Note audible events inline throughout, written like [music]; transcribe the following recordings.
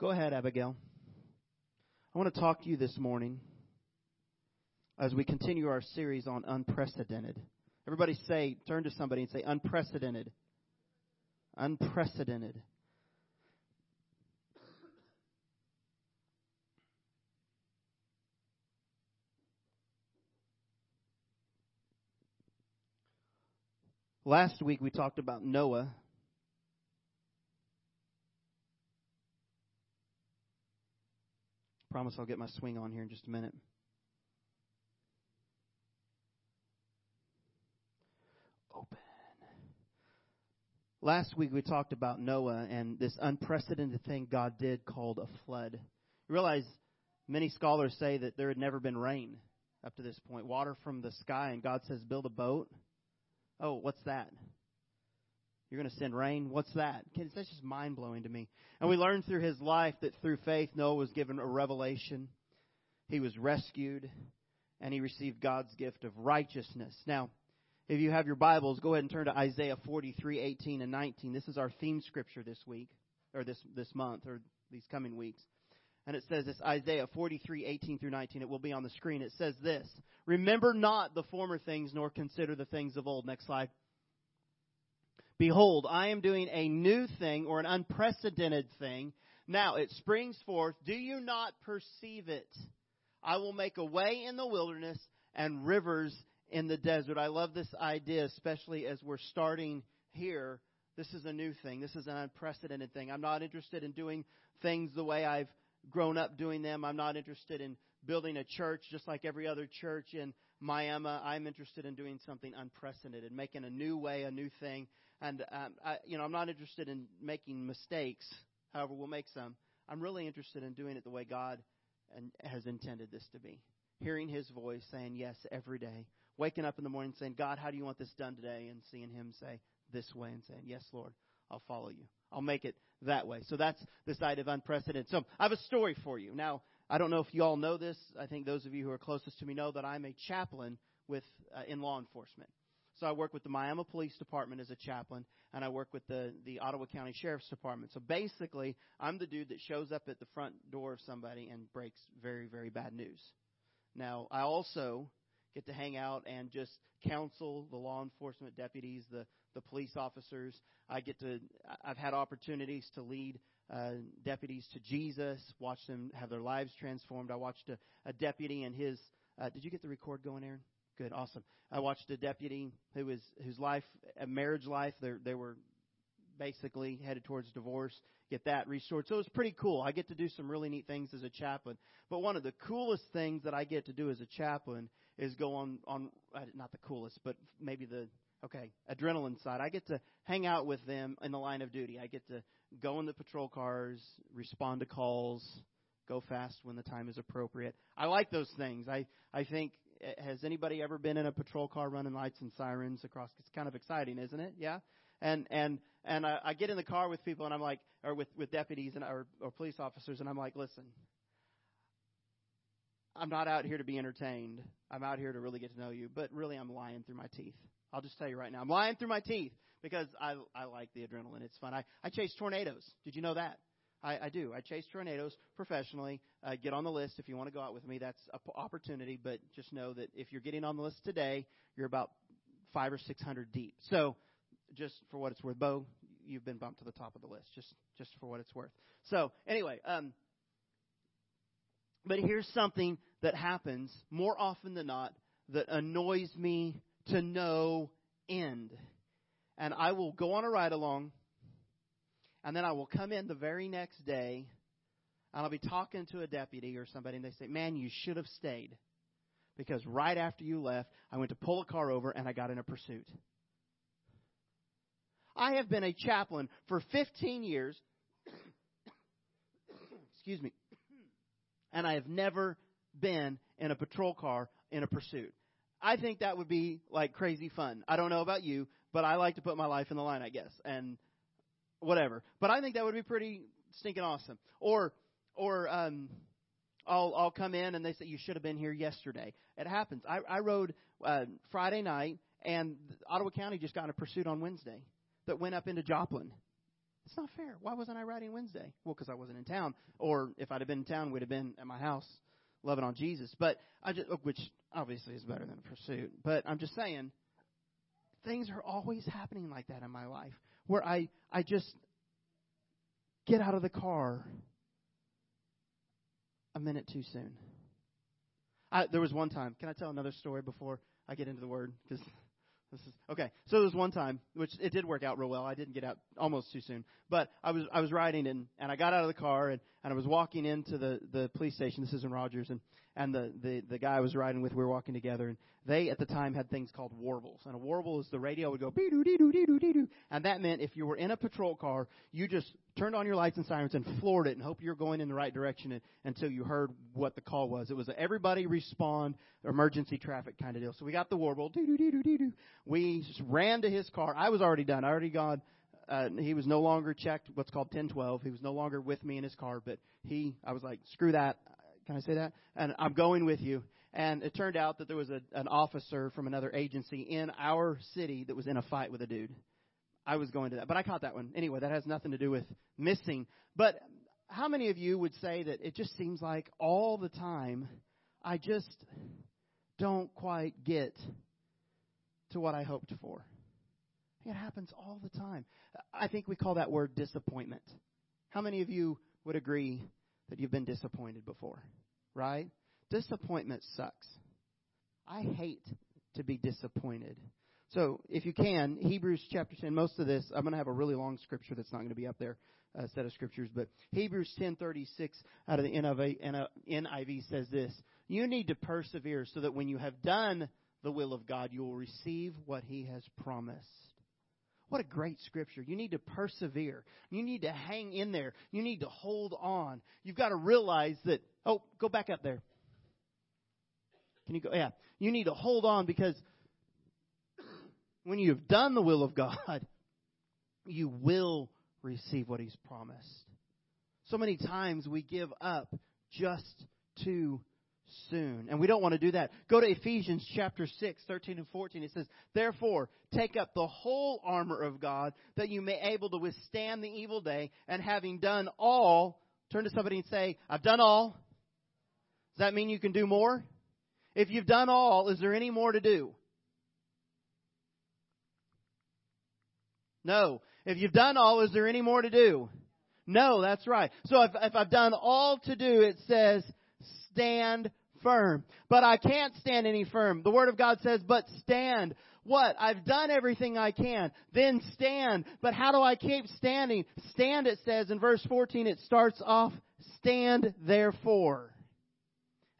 Go ahead, Abigail. I want to talk to you this morning as we continue our series on unprecedented. Everybody say, turn to somebody and say, unprecedented. Unprecedented. Last week we talked about Noah. Promise I'll get my swing on here in just a minute. Open. Last week we talked about Noah and this unprecedented thing God did called a flood. You realize many scholars say that there had never been rain up to this point, water from the sky, and God says, build a boat. Oh, what's that? You're going to send rain? What's that? That's just mind blowing to me. And we learned through his life that through faith, Noah was given a revelation. He was rescued, and he received God's gift of righteousness. Now, if you have your Bibles, go ahead and turn to Isaiah 43, 18, and 19. This is our theme scripture this week, or this, this month, or these coming weeks. And it says this Isaiah 43, 18 through 19. It will be on the screen. It says this Remember not the former things, nor consider the things of old. Next slide. Behold, I am doing a new thing or an unprecedented thing. Now it springs forth. Do you not perceive it? I will make a way in the wilderness and rivers in the desert. I love this idea, especially as we're starting here. This is a new thing. This is an unprecedented thing. I'm not interested in doing things the way I've grown up doing them. I'm not interested in building a church just like every other church in Miami. I'm interested in doing something unprecedented, making a new way, a new thing. And um, I, you know, I'm not interested in making mistakes. However, we'll make some. I'm really interested in doing it the way God and has intended this to be. Hearing His voice, saying yes every day. Waking up in the morning, saying, God, how do you want this done today? And seeing Him say this way, and saying, Yes, Lord, I'll follow you. I'll make it that way. So that's the side of unprecedented. So I have a story for you. Now, I don't know if you all know this. I think those of you who are closest to me know that I'm a chaplain with uh, in law enforcement. So I work with the Miami Police Department as a chaplain, and I work with the the Ottawa County Sheriff's Department. So basically, I'm the dude that shows up at the front door of somebody and breaks very very bad news. Now, I also get to hang out and just counsel the law enforcement deputies, the the police officers. I get to I've had opportunities to lead uh, deputies to Jesus, watch them have their lives transformed. I watched a, a deputy and his. Uh, did you get the record going, Aaron? Good, awesome. I watched a deputy who was whose life, a marriage life, they they were basically headed towards divorce, get that restored. So it was pretty cool. I get to do some really neat things as a chaplain. But one of the coolest things that I get to do as a chaplain is go on on uh, not the coolest, but maybe the okay adrenaline side. I get to hang out with them in the line of duty. I get to go in the patrol cars, respond to calls, go fast when the time is appropriate. I like those things. I I think has anybody ever been in a patrol car running lights and sirens across? It's kind of exciting, isn't it? Yeah. And and and I, I get in the car with people, and I'm like, or with with deputies and or, or police officers, and I'm like, listen, I'm not out here to be entertained. I'm out here to really get to know you. But really, I'm lying through my teeth. I'll just tell you right now, I'm lying through my teeth because I I like the adrenaline. It's fun. I I chase tornadoes. Did you know that? I, I do. I chase tornadoes professionally. Uh, get on the list if you want to go out with me. That's an opportunity. But just know that if you're getting on the list today, you're about five or six hundred deep. So, just for what it's worth, Bo, you've been bumped to the top of the list. Just just for what it's worth. So anyway, um, but here's something that happens more often than not that annoys me to no end. And I will go on a ride along and then I will come in the very next day and I'll be talking to a deputy or somebody and they say, Man, you should have stayed. Because right after you left, I went to pull a car over and I got in a pursuit. I have been a chaplain for 15 years. [coughs] Excuse me. [coughs] And I have never been in a patrol car in a pursuit. I think that would be like crazy fun. I don't know about you, but I like to put my life in the line, I guess. And whatever. But I think that would be pretty stinking awesome. Or, or um, I'll I'll come in and they say you should have been here yesterday. It happens. I, I rode uh, Friday night, and Ottawa County just got in a pursuit on Wednesday that went up into Joplin. It's not fair. Why wasn't I riding Wednesday? Well, because I wasn't in town. Or if I'd have been in town, we'd have been at my house loving on Jesus. But I just, which obviously is better than a pursuit. But I'm just saying, things are always happening like that in my life where I, I just get out of the car a minute too soon. I, there was one time. Can I tell another story before I get into the word? Because this is okay. So there was one time, which it did work out real well. I didn't get out almost too soon, but I was I was riding and and I got out of the car and and I was walking into the the police station. This is in Rogers and and the the the guy I was riding with, we were walking together, and they at the time had things called warbles, and a warble is the radio would go dee doo dee doo dee doo dee doo, and that meant if you were in a patrol car, you just turned on your lights and sirens and floored it and hope you're going in the right direction until you heard what the call was. It was everybody respond emergency traffic kind of deal. So we got the warble. We ran to his car. I was already done. I already gone. Uh, he was no longer checked what's called 1012. He was no longer with me in his car, but he, I was like, screw that. Can I say that? And I'm going with you. And it turned out that there was a, an officer from another agency in our city that was in a fight with a dude. I was going to that, but I caught that one. Anyway, that has nothing to do with missing. But how many of you would say that it just seems like all the time I just don't quite get to what I hoped for? It happens all the time. I think we call that word disappointment. How many of you would agree that you've been disappointed before, right? Disappointment sucks. I hate to be disappointed. So, if you can, Hebrews chapter 10, most of this, I'm going to have a really long scripture that's not going to be up there, a set of scriptures, but Hebrews 10:36 out of the NIV, NIV says this, you need to persevere so that when you have done the will of God, you will receive what he has promised. What a great scripture. You need to persevere. You need to hang in there. You need to hold on. You've got to realize that, oh, go back up there. Can you go? Yeah. You need to hold on because when you've done the will of God, [laughs] you will receive what He's promised. So many times we give up just too soon. And we don't want to do that. Go to Ephesians chapter 6, 13 and 14. It says, Therefore, take up the whole armor of God that you may be able to withstand the evil day and having done all, turn to somebody and say, I've done all. Does that mean you can do more? If you've done all, is there any more to do? No. If you've done all, is there any more to do? No, that's right. So if, if I've done all to do, it says, stand firm. But I can't stand any firm. The Word of God says, but stand. What? I've done everything I can. Then stand. But how do I keep standing? Stand, it says in verse 14, it starts off, stand therefore.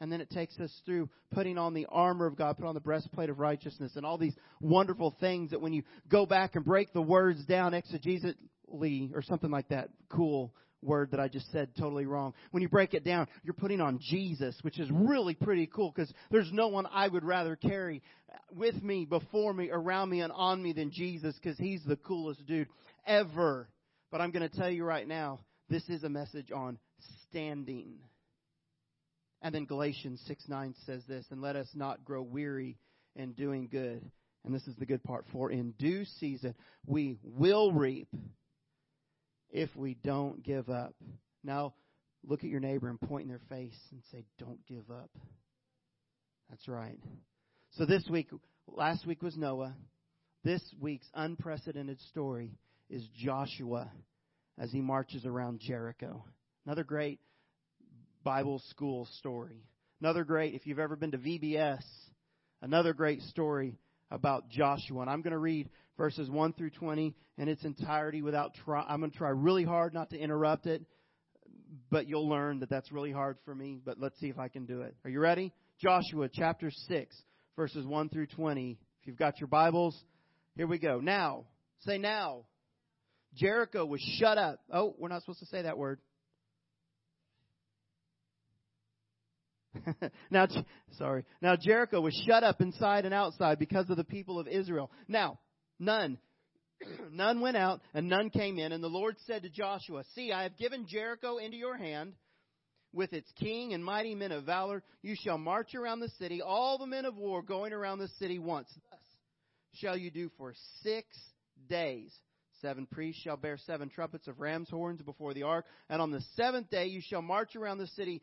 And then it takes us through putting on the armor of God, put on the breastplate of righteousness, and all these wonderful things that when you go back and break the words down exegetically or something like that, cool word that I just said totally wrong. When you break it down, you're putting on Jesus, which is really pretty cool because there's no one I would rather carry with me, before me, around me, and on me than Jesus because he's the coolest dude ever. But I'm going to tell you right now, this is a message on standing. And then Galatians 6 9 says this, and let us not grow weary in doing good. And this is the good part. For in due season we will reap if we don't give up. Now, look at your neighbor and point in their face and say, Don't give up. That's right. So this week, last week was Noah. This week's unprecedented story is Joshua as he marches around Jericho. Another great Bible school story. Another great, if you've ever been to VBS, another great story about Joshua. And I'm going to read verses 1 through 20 in its entirety without try. I'm going to try really hard not to interrupt it, but you'll learn that that's really hard for me. But let's see if I can do it. Are you ready? Joshua chapter 6, verses 1 through 20. If you've got your Bibles, here we go. Now, say now. Jericho was shut up. Oh, we're not supposed to say that word. [laughs] now, sorry. Now Jericho was shut up inside and outside because of the people of Israel. Now, None. [clears throat] none went out, and none came in. And the Lord said to Joshua, See, I have given Jericho into your hand with its king and mighty men of valor. You shall march around the city, all the men of war going around the city once. Thus shall you do for six days. Seven priests shall bear seven trumpets of ram's horns before the ark, and on the seventh day you shall march around the city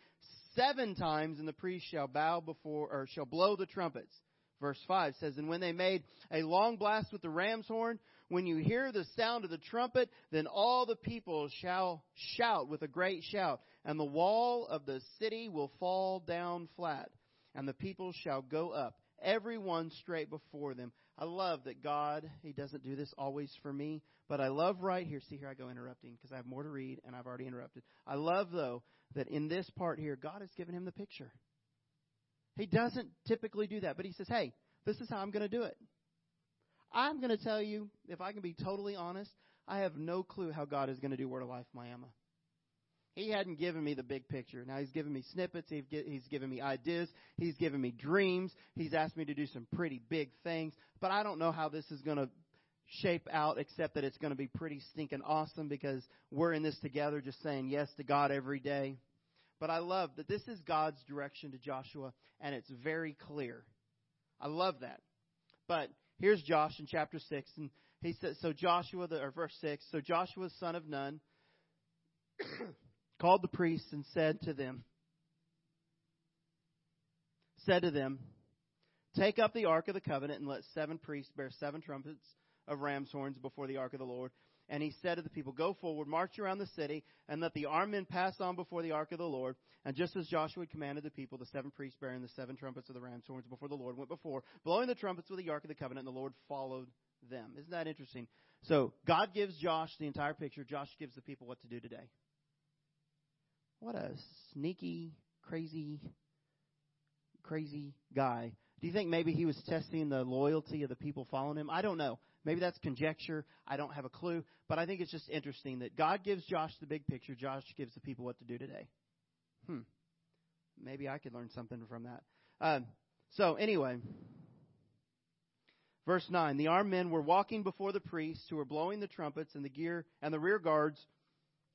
seven times, and the priests shall bow before, or shall blow the trumpets. Verse 5 says, And when they made a long blast with the ram's horn, when you hear the sound of the trumpet, then all the people shall shout with a great shout, and the wall of the city will fall down flat, and the people shall go up, every one straight before them. I love that God, He doesn't do this always for me, but I love right here. See, here I go interrupting because I have more to read, and I've already interrupted. I love, though, that in this part here, God has given him the picture. He doesn't typically do that, but he says, hey, this is how I'm going to do it. I'm going to tell you, if I can be totally honest, I have no clue how God is going to do Word of Life Miami. He hadn't given me the big picture. Now he's given me snippets. He's given me ideas. He's given me dreams. He's asked me to do some pretty big things. But I don't know how this is going to shape out except that it's going to be pretty stinking awesome because we're in this together just saying yes to God every day. But I love that this is God's direction to Joshua, and it's very clear. I love that. But here's Josh in chapter 6, and he says, so Joshua, the, or verse 6, so Joshua, son of Nun, [clears throat] called the priests and said to them, said to them, Take up the ark of the covenant and let seven priests bear seven trumpets of ram's horns before the ark of the Lord. And he said to the people, Go forward, march around the city, and let the armed men pass on before the ark of the Lord. And just as Joshua had commanded the people, the seven priests bearing the seven trumpets of the ram's horns before the Lord went before, blowing the trumpets with the ark of the covenant, and the Lord followed them. Isn't that interesting? So God gives Josh the entire picture. Josh gives the people what to do today. What a sneaky, crazy, crazy guy. Do you think maybe he was testing the loyalty of the people following him? I don't know. Maybe that's conjecture. I don't have a clue. But I think it's just interesting that God gives Josh the big picture. Josh gives the people what to do today. Hmm. Maybe I could learn something from that. Um, so, anyway. Verse 9 The armed men were walking before the priests who were blowing the trumpets, and the gear and the rear guards,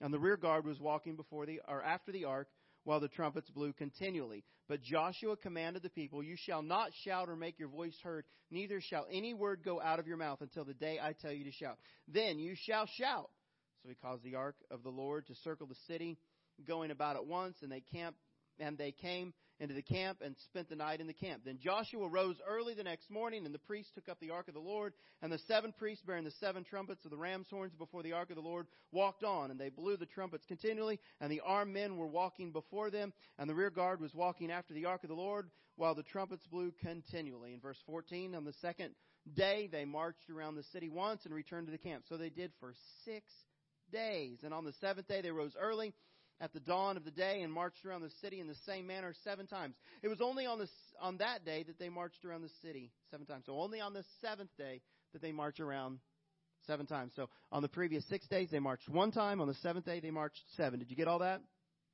and the rear guard was walking before the or after the ark, while the trumpets blew continually. But Joshua commanded the people, You shall not shout or make your voice heard, neither shall any word go out of your mouth until the day I tell you to shout. Then you shall shout. So he caused the ark of the Lord to circle the city, going about at once, and they camped and they came into the camp and spent the night in the camp. Then Joshua rose early the next morning, and the priests took up the ark of the Lord, and the seven priests bearing the seven trumpets of the ram's horns before the ark of the Lord walked on, and they blew the trumpets continually, and the armed men were walking before them, and the rear guard was walking after the ark of the Lord, while the trumpets blew continually. In verse 14, on the second day they marched around the city once and returned to the camp. So they did for six days. And on the seventh day they rose early at the dawn of the day and marched around the city in the same manner seven times. It was only on, this, on that day that they marched around the city seven times. So only on the seventh day that they marched around seven times. So on the previous six days, they marched one time. On the seventh day, they marched seven. Did you get all that?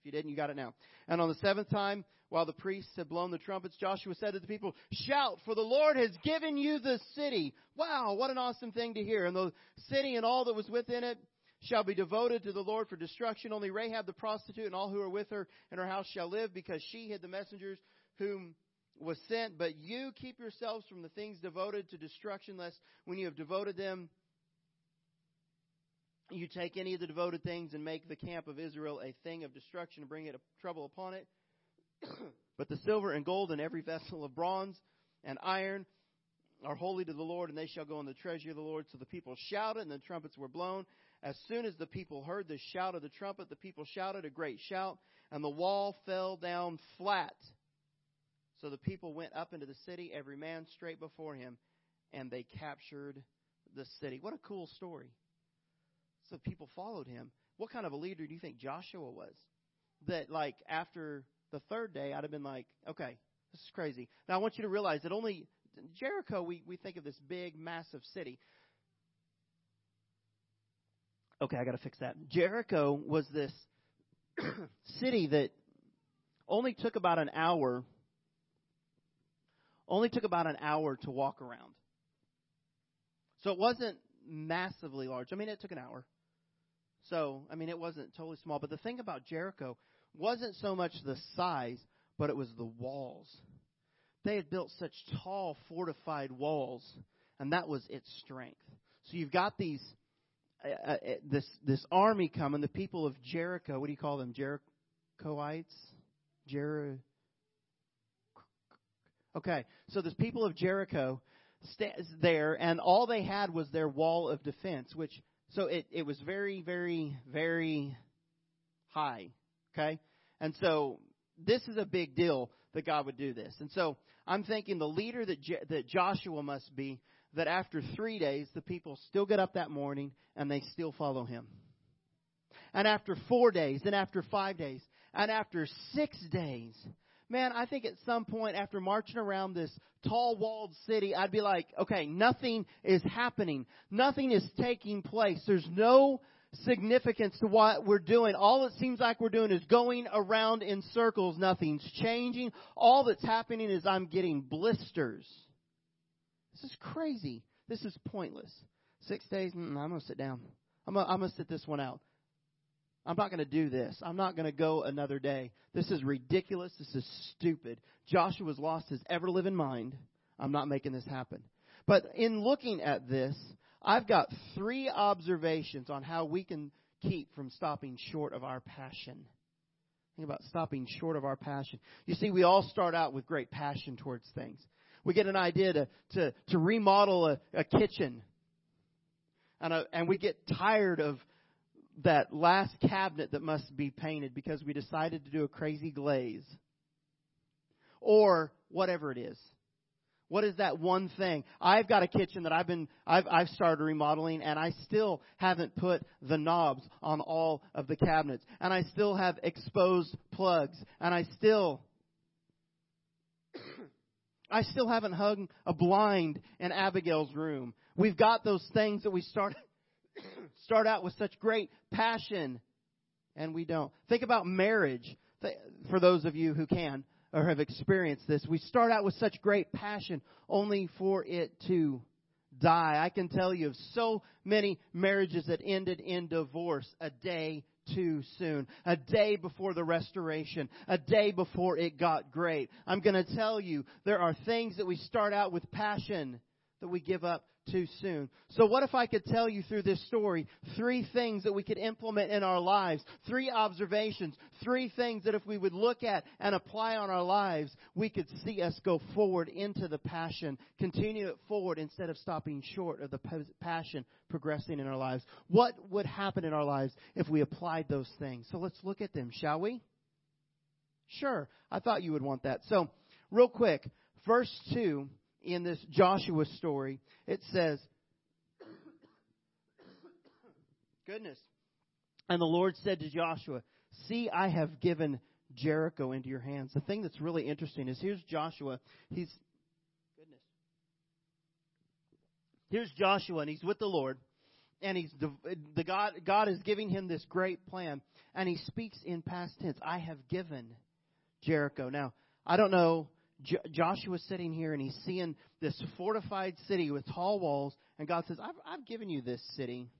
If you didn't, you got it now. And on the seventh time, while the priests had blown the trumpets, Joshua said to the people, Shout, for the Lord has given you the city. Wow, what an awesome thing to hear. And the city and all that was within it shall be devoted to the Lord for destruction. Only Rahab the prostitute and all who are with her in her house shall live, because she hid the messengers whom was sent. But you keep yourselves from the things devoted to destruction, lest when you have devoted them, you take any of the devoted things and make the camp of Israel a thing of destruction and bring it trouble upon it. [clears throat] but the silver and gold and every vessel of bronze and iron are holy to the Lord, and they shall go in the treasury of the Lord. So the people shouted, and the trumpets were blown, as soon as the people heard the shout of the trumpet, the people shouted a great shout, and the wall fell down flat. So the people went up into the city, every man straight before him, and they captured the city. What a cool story. So people followed him. What kind of a leader do you think Joshua was? That, like, after the third day, I'd have been like, okay, this is crazy. Now, I want you to realize that only Jericho, we, we think of this big, massive city. Okay, I got to fix that. Jericho was this [coughs] city that only took about an hour only took about an hour to walk around. So it wasn't massively large. I mean, it took an hour. So, I mean, it wasn't totally small. But the thing about Jericho wasn't so much the size, but it was the walls. They had built such tall, fortified walls, and that was its strength. So you've got these uh, this this army coming, the people of Jericho. What do you call them? Jerichoites, Jer. Okay, so this people of Jericho stands there, and all they had was their wall of defense, which so it it was very very very high. Okay, and so this is a big deal that God would do this, and so I'm thinking the leader that Je- that Joshua must be that after three days, the people still get up that morning and they still follow him. And after four days, and after five days, and after six days, man, I think at some point after marching around this tall walled city, I'd be like, okay, nothing is happening. Nothing is taking place. There's no significance to what we're doing. All it seems like we're doing is going around in circles. Nothing's changing. All that's happening is I'm getting blisters. This is crazy. This is pointless. Six days, mm, I'm going to sit down. I'm going to sit this one out. I'm not going to do this. I'm not going to go another day. This is ridiculous. This is stupid. Joshua's lost his ever living mind. I'm not making this happen. But in looking at this, I've got three observations on how we can keep from stopping short of our passion. Think about stopping short of our passion. You see, we all start out with great passion towards things. We get an idea to, to, to remodel a, a kitchen. And, a, and we get tired of that last cabinet that must be painted because we decided to do a crazy glaze. Or whatever it is. What is that one thing? I've got a kitchen that I've been I've I've started remodeling and I still haven't put the knobs on all of the cabinets. And I still have exposed plugs and I still I still haven't hung a blind in Abigail's room. We've got those things that we start [coughs] start out with such great passion and we don't. Think about marriage. For those of you who can or have experienced this, we start out with such great passion only for it to die. I can tell you of so many marriages that ended in divorce a day too soon. A day before the restoration. A day before it got great. I'm going to tell you, there are things that we start out with passion that we give up too soon. So what if I could tell you through this story three things that we could implement in our lives, three observations, three things that if we would look at and apply on our lives, we could see us go forward into the passion, continue it forward instead of stopping short of the passion progressing in our lives. What would happen in our lives if we applied those things? So let's look at them, shall we? Sure. I thought you would want that. So, real quick, verse 2 in this Joshua story, it says, Goodness. And the Lord said to Joshua, See, I have given Jericho into your hands. The thing that's really interesting is here's Joshua. He's goodness. Here's Joshua, and he's with the Lord, and he's the, the God. God is giving him this great plan, and he speaks in past tense. I have given Jericho. Now, I don't know J- Joshua's sitting here and he's seeing this fortified city with tall walls, and God says, I've, I've given you this city.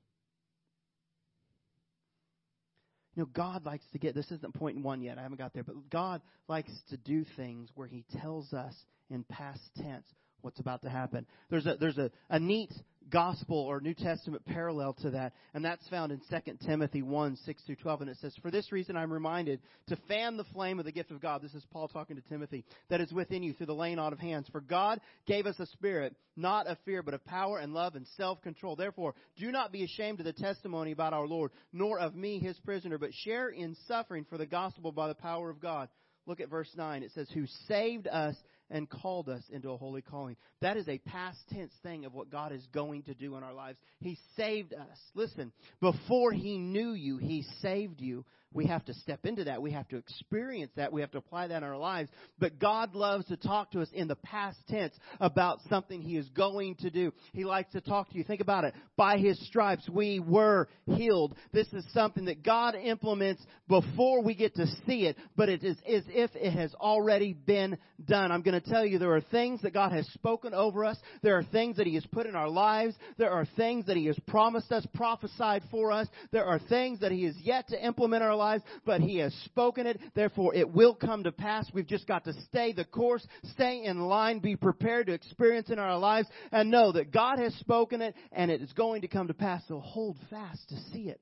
You know, God likes to get, this isn't point one yet, I haven't got there, but God likes to do things where He tells us in past tense what's about to happen. There's a, there's a, a neat gospel or New Testament parallel to that, and that's found in 2 Timothy 1, 6 through 12, and it says, For this reason I'm reminded to fan the flame of the gift of God, this is Paul talking to Timothy, that is within you through the laying on of hands. For God gave us a spirit, not of fear, but of power and love and self-control. Therefore, do not be ashamed of the testimony about our Lord, nor of me, his prisoner, but share in suffering for the gospel by the power of God. Look at verse 9. It says, Who saved us and called us into a holy calling. That is a past tense thing of what God is going to do in our lives. He saved us. Listen, before He knew you, He saved you we have to step into that. We have to experience that. We have to apply that in our lives. But God loves to talk to us in the past tense about something He is going to do. He likes to talk to you. Think about it. By His stripes, we were healed. This is something that God implements before we get to see it, but it is as if it has already been done. I'm going to tell you there are things that God has spoken over us. There are things that He has put in our lives. There are things that He has promised us, prophesied for us. There are things that He has yet to implement in our but He has spoken it. Therefore, it will come to pass. We've just got to stay the course, stay in line, be prepared to experience in our lives, and know that God has spoken it and it is going to come to pass. So hold fast to see it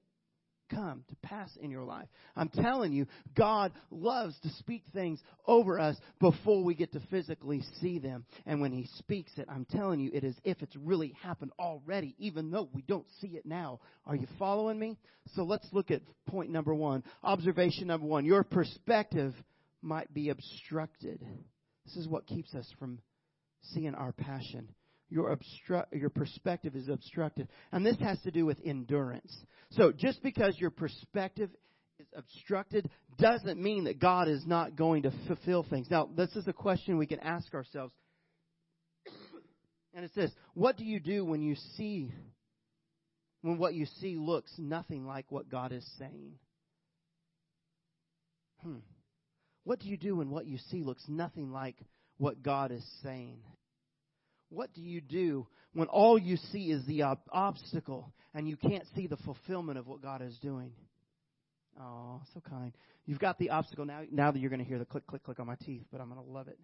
come to pass in your life. I'm telling you, God loves to speak things over us before we get to physically see them. And when He speaks it, I'm telling you, it is if it's really happened already, even though we don't see it now. Are you following me? So let's look at point number one. Observation number one. Your perspective might be obstructed. This is what keeps us from seeing our passion your obstru- your perspective is obstructed. And this has to do with endurance. So just because your perspective is obstructed doesn't mean that God is not going to fulfill things. Now, this is a question we can ask ourselves. and it says, what do you do when you see when what you see looks nothing like what God is saying? Hmm. What do you do when what you see looks nothing like what God is saying? What do you do when all you see is the ob- obstacle and you can't see the fulfillment of what God is doing? Oh, so kind. You've got the obstacle now. Now that you're going to hear the click, click, click on my teeth, but I'm going to love it.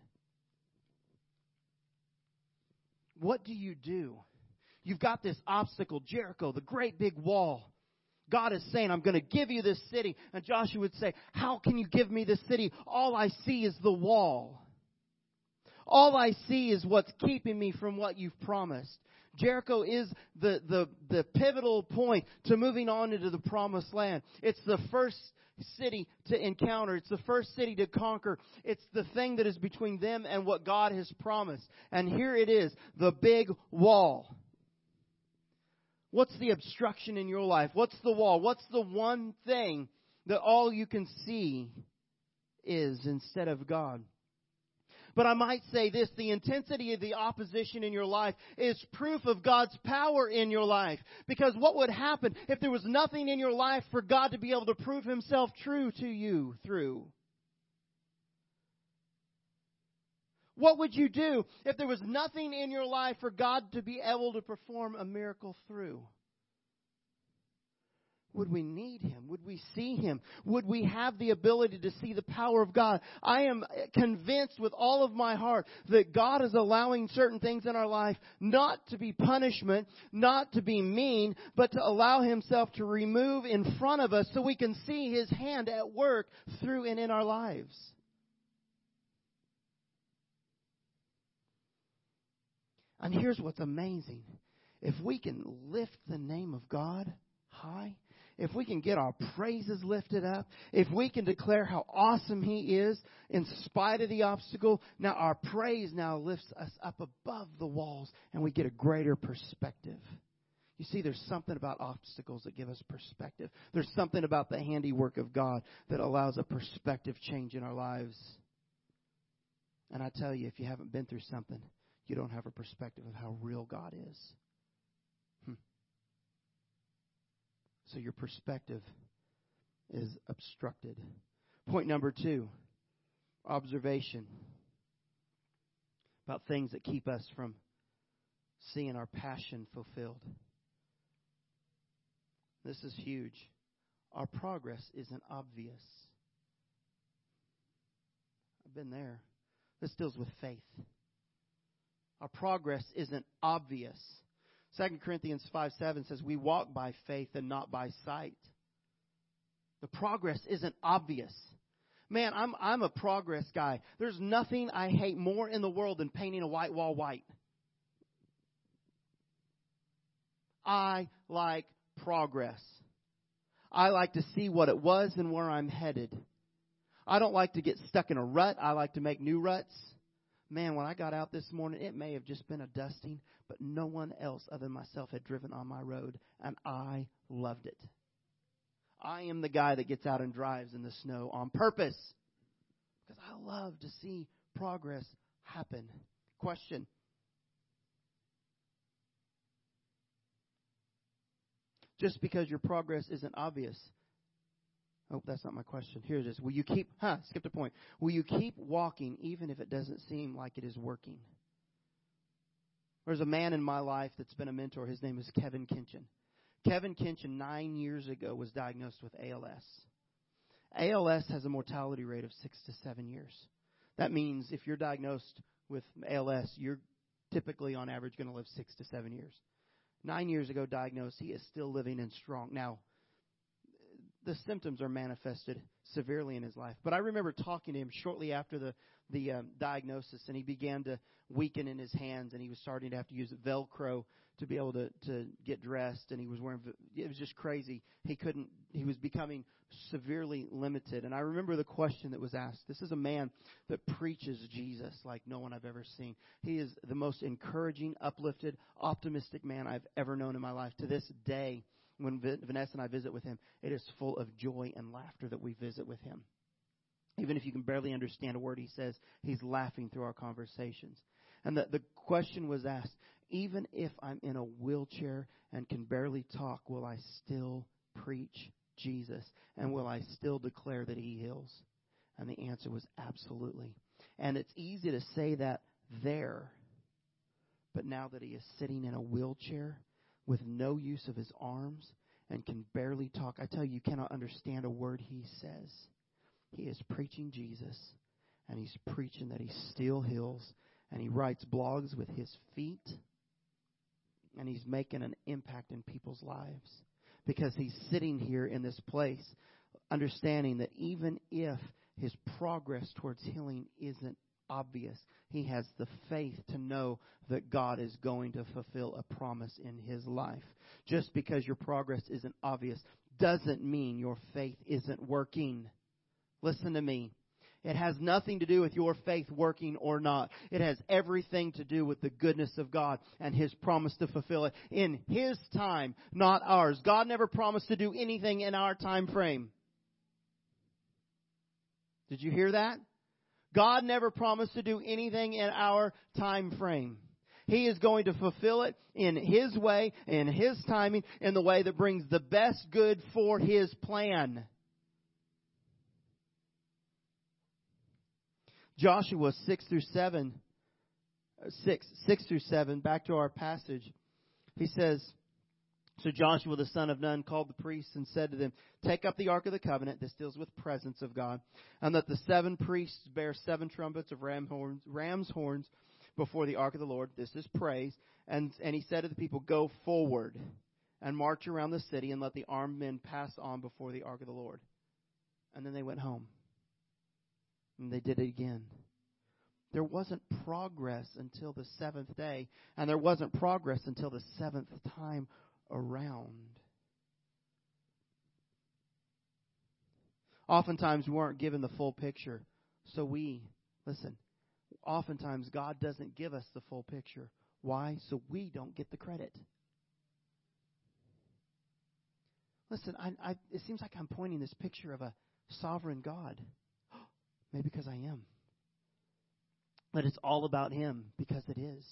What do you do? You've got this obstacle, Jericho, the great big wall. God is saying, I'm going to give you this city. And Joshua would say, How can you give me this city? All I see is the wall. All I see is what's keeping me from what you've promised. Jericho is the, the, the pivotal point to moving on into the promised land. It's the first city to encounter. It's the first city to conquer. It's the thing that is between them and what God has promised. And here it is, the big wall. What's the obstruction in your life? What's the wall? What's the one thing that all you can see is instead of God? But I might say this the intensity of the opposition in your life is proof of God's power in your life. Because what would happen if there was nothing in your life for God to be able to prove Himself true to you through? What would you do if there was nothing in your life for God to be able to perform a miracle through? Would mm-hmm. we need Him? Would we see Him? Would we have the ability to see the power of God? I am convinced with all of my heart that God is allowing certain things in our life not to be punishment, not to be mean, but to allow Himself to remove in front of us so we can see His hand at work through and in our lives. And here's what's amazing. If we can lift the name of God high, if we can get our praises lifted up, if we can declare how awesome He is in spite of the obstacle, now our praise now lifts us up above the walls and we get a greater perspective. You see, there's something about obstacles that give us perspective. There's something about the handiwork of God that allows a perspective change in our lives. And I tell you, if you haven't been through something, you don't have a perspective of how real God is. So your perspective is obstructed. Point number two observation about things that keep us from seeing our passion fulfilled. This is huge. Our progress isn't obvious. I've been there. This deals with faith. Our progress isn't obvious. 2 Corinthians 5 7 says, We walk by faith and not by sight. The progress isn't obvious. Man, I'm, I'm a progress guy. There's nothing I hate more in the world than painting a white wall white. I like progress. I like to see what it was and where I'm headed. I don't like to get stuck in a rut. I like to make new ruts. Man, when I got out this morning, it may have just been a dusting, but no one else other than myself had driven on my road, and I loved it. I am the guy that gets out and drives in the snow on purpose because I love to see progress happen. Question Just because your progress isn't obvious Oh, that's not my question. Here it is. Will you keep, huh, skip the point. Will you keep walking even if it doesn't seem like it is working? There's a man in my life that's been a mentor. His name is Kevin Kinchin. Kevin Kinchin, nine years ago, was diagnosed with ALS. ALS has a mortality rate of six to seven years. That means if you're diagnosed with ALS, you're typically on average going to live six to seven years. Nine years ago diagnosed, he is still living and strong. Now, the symptoms are manifested severely in his life. But I remember talking to him shortly after the the um, diagnosis, and he began to weaken in his hands, and he was starting to have to use Velcro to be able to to get dressed, and he was wearing. It was just crazy. He couldn't. He was becoming severely limited. And I remember the question that was asked. This is a man that preaches Jesus like no one I've ever seen. He is the most encouraging, uplifted, optimistic man I've ever known in my life. To this day, when Vanessa and I visit with him, it is full of joy and laughter that we visit with him. Even if you can barely understand a word he says, he's laughing through our conversations. And the, the question was asked even if I'm in a wheelchair and can barely talk, will I still preach Jesus? And will I still declare that he heals? And the answer was absolutely. And it's easy to say that there. But now that he is sitting in a wheelchair with no use of his arms and can barely talk, I tell you, you cannot understand a word he says. He is preaching Jesus, and he's preaching that he still heals, and he writes blogs with his feet, and he's making an impact in people's lives because he's sitting here in this place understanding that even if his progress towards healing isn't obvious, he has the faith to know that God is going to fulfill a promise in his life. Just because your progress isn't obvious doesn't mean your faith isn't working. Listen to me. It has nothing to do with your faith working or not. It has everything to do with the goodness of God and His promise to fulfill it in His time, not ours. God never promised to do anything in our time frame. Did you hear that? God never promised to do anything in our time frame. He is going to fulfill it in His way, in His timing, in the way that brings the best good for His plan. Joshua 6 through 7, uh, 6, 6 through 7, back to our passage. He says, So Joshua the son of Nun called the priests and said to them, Take up the Ark of the Covenant, this deals with presence of God, and let the seven priests bear seven trumpets of ram horns, ram's horns before the Ark of the Lord. This is praise. And, and he said to the people, Go forward and march around the city and let the armed men pass on before the Ark of the Lord. And then they went home. And they did it again. There wasn't progress until the seventh day, and there wasn't progress until the seventh time around. Oftentimes, we aren't given the full picture. So we, listen, oftentimes God doesn't give us the full picture. Why? So we don't get the credit. Listen, I, I, it seems like I'm pointing this picture of a sovereign God. [gasps] Maybe because I am. But it's all about Him because it is.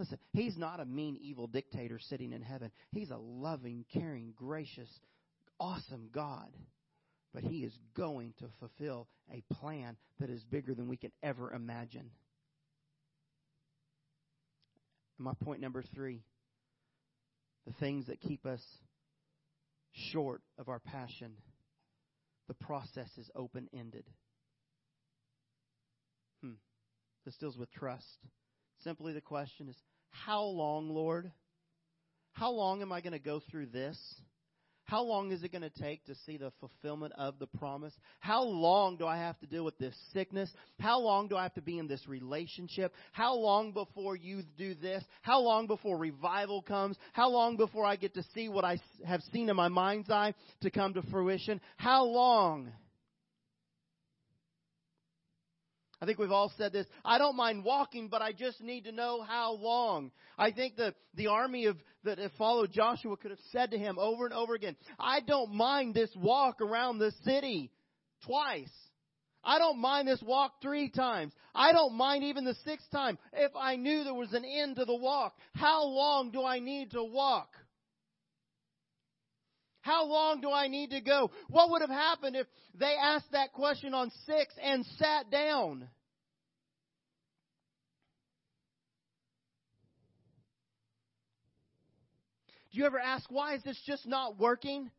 Listen, He's not a mean, evil dictator sitting in heaven. He's a loving, caring, gracious, awesome God. But He is going to fulfill a plan that is bigger than we can ever imagine. My point number three the things that keep us short of our passion, the process is open ended. Hmm. This deals with trust. Simply the question is, how long, Lord? How long am I going to go through this? How long is it going to take to see the fulfillment of the promise? How long do I have to deal with this sickness? How long do I have to be in this relationship? How long before you do this? How long before revival comes? How long before I get to see what I have seen in my mind's eye to come to fruition? How long? I think we've all said this. I don't mind walking, but I just need to know how long. I think the, the army of, that followed Joshua could have said to him over and over again, I don't mind this walk around the city twice. I don't mind this walk three times. I don't mind even the sixth time if I knew there was an end to the walk. How long do I need to walk? How long do I need to go? What would have happened if they asked that question on six and sat down? Do you ever ask, why is this just not working?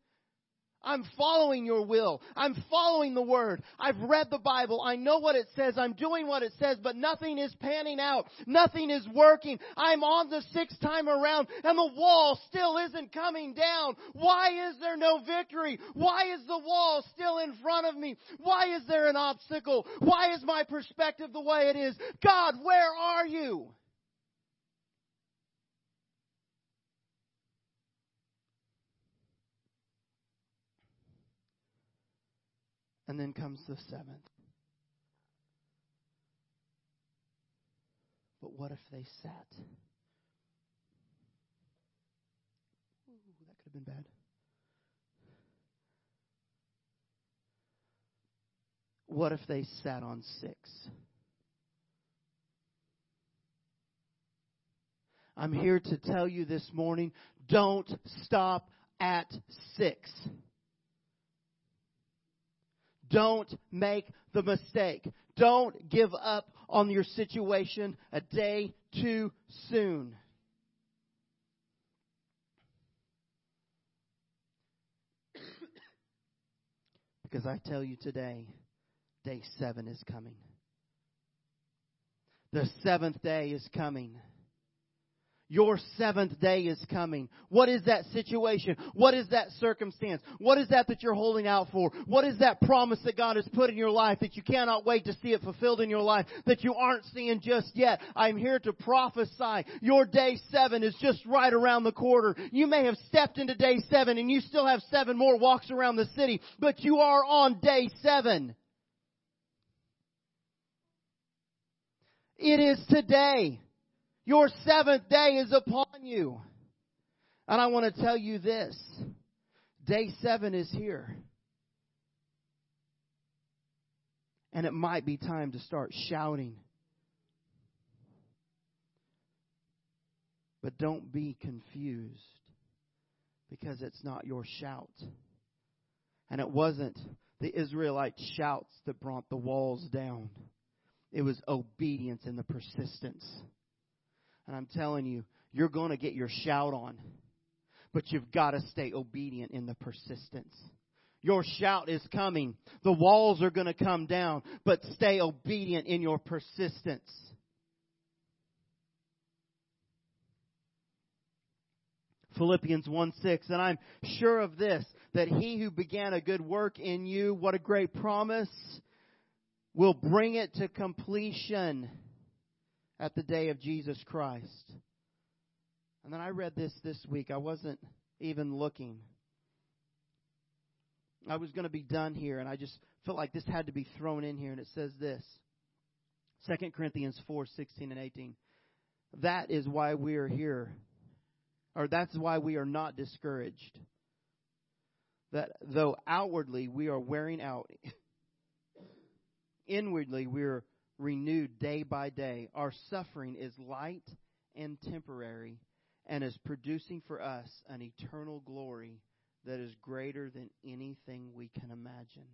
I'm following your will. I'm following the word. I've read the Bible. I know what it says. I'm doing what it says, but nothing is panning out. Nothing is working. I'm on the sixth time around and the wall still isn't coming down. Why is there no victory? Why is the wall still in front of me? Why is there an obstacle? Why is my perspective the way it is? God, where are you? And then comes the seventh. But what if they sat? Ooh, that could have been bad. What if they sat on six? I'm here to tell you this morning don't stop at six. Don't make the mistake. Don't give up on your situation a day too soon. [coughs] because I tell you today, day seven is coming. The seventh day is coming. Your seventh day is coming. What is that situation? What is that circumstance? What is that that you're holding out for? What is that promise that God has put in your life that you cannot wait to see it fulfilled in your life that you aren't seeing just yet? I'm here to prophesy. Your day seven is just right around the corner. You may have stepped into day seven and you still have seven more walks around the city, but you are on day seven. It is today. Your seventh day is upon you. And I want to tell you this. Day seven is here. And it might be time to start shouting. But don't be confused because it's not your shout. And it wasn't the Israelite shouts that brought the walls down. It was obedience and the persistence. And I'm telling you, you're going to get your shout on. But you've got to stay obedient in the persistence. Your shout is coming. The walls are going to come down, but stay obedient in your persistence. Philippians 1 6. And I'm sure of this, that he who began a good work in you, what a great promise, will bring it to completion at the day of Jesus Christ. And then I read this this week. I wasn't even looking. I was going to be done here, and I just felt like this had to be thrown in here. And it says this 2 Corinthians 4 16 and 18. That is why we are here, or that's why we are not discouraged. That though outwardly we are wearing out, inwardly we are renewed day by day. Our suffering is light and temporary and is producing for us an eternal glory that is greater than anything we can imagine.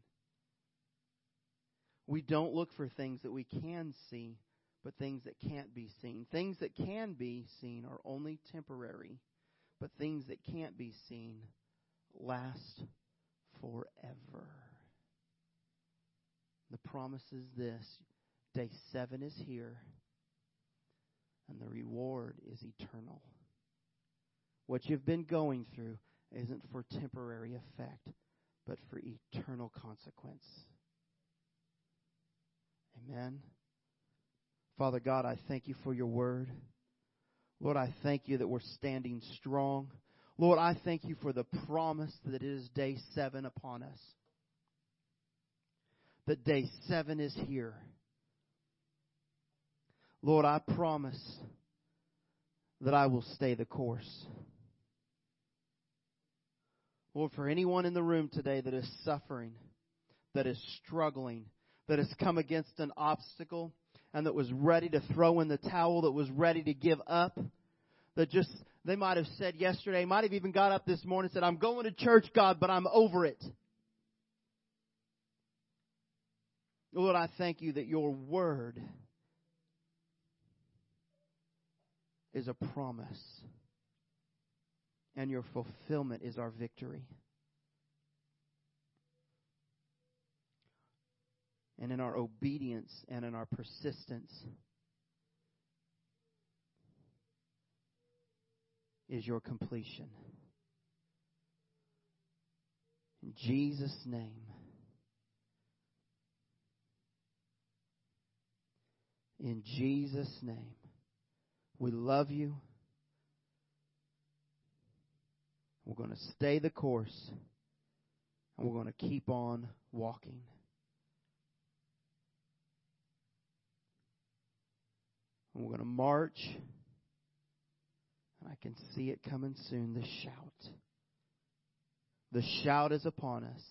We don't look for things that we can see, but things that can't be seen. Things that can be seen are only temporary, but things that can't be seen last forever. The promise is this Day seven is here, and the reward is eternal. What you've been going through isn't for temporary effect, but for eternal consequence. Amen. Father God, I thank you for your word. Lord, I thank you that we're standing strong. Lord, I thank you for the promise that it is day seven upon us. That day seven is here. Lord, I promise that I will stay the course. Lord, for anyone in the room today that is suffering, that is struggling, that has come against an obstacle, and that was ready to throw in the towel, that was ready to give up, that just, they might have said yesterday, might have even got up this morning and said, I'm going to church, God, but I'm over it. Lord, I thank you that your word is a promise, and your fulfillment is our victory. And in our obedience and in our persistence is your completion. In Jesus' name. In Jesus' name. We love you. We're going to stay the course. And we're going to keep on walking. And we're going to march. And I can see it coming soon the shout. The shout is upon us.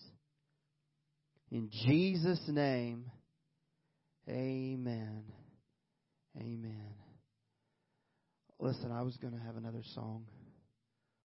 In Jesus' name, amen. Amen. Listen, I was going to have another song.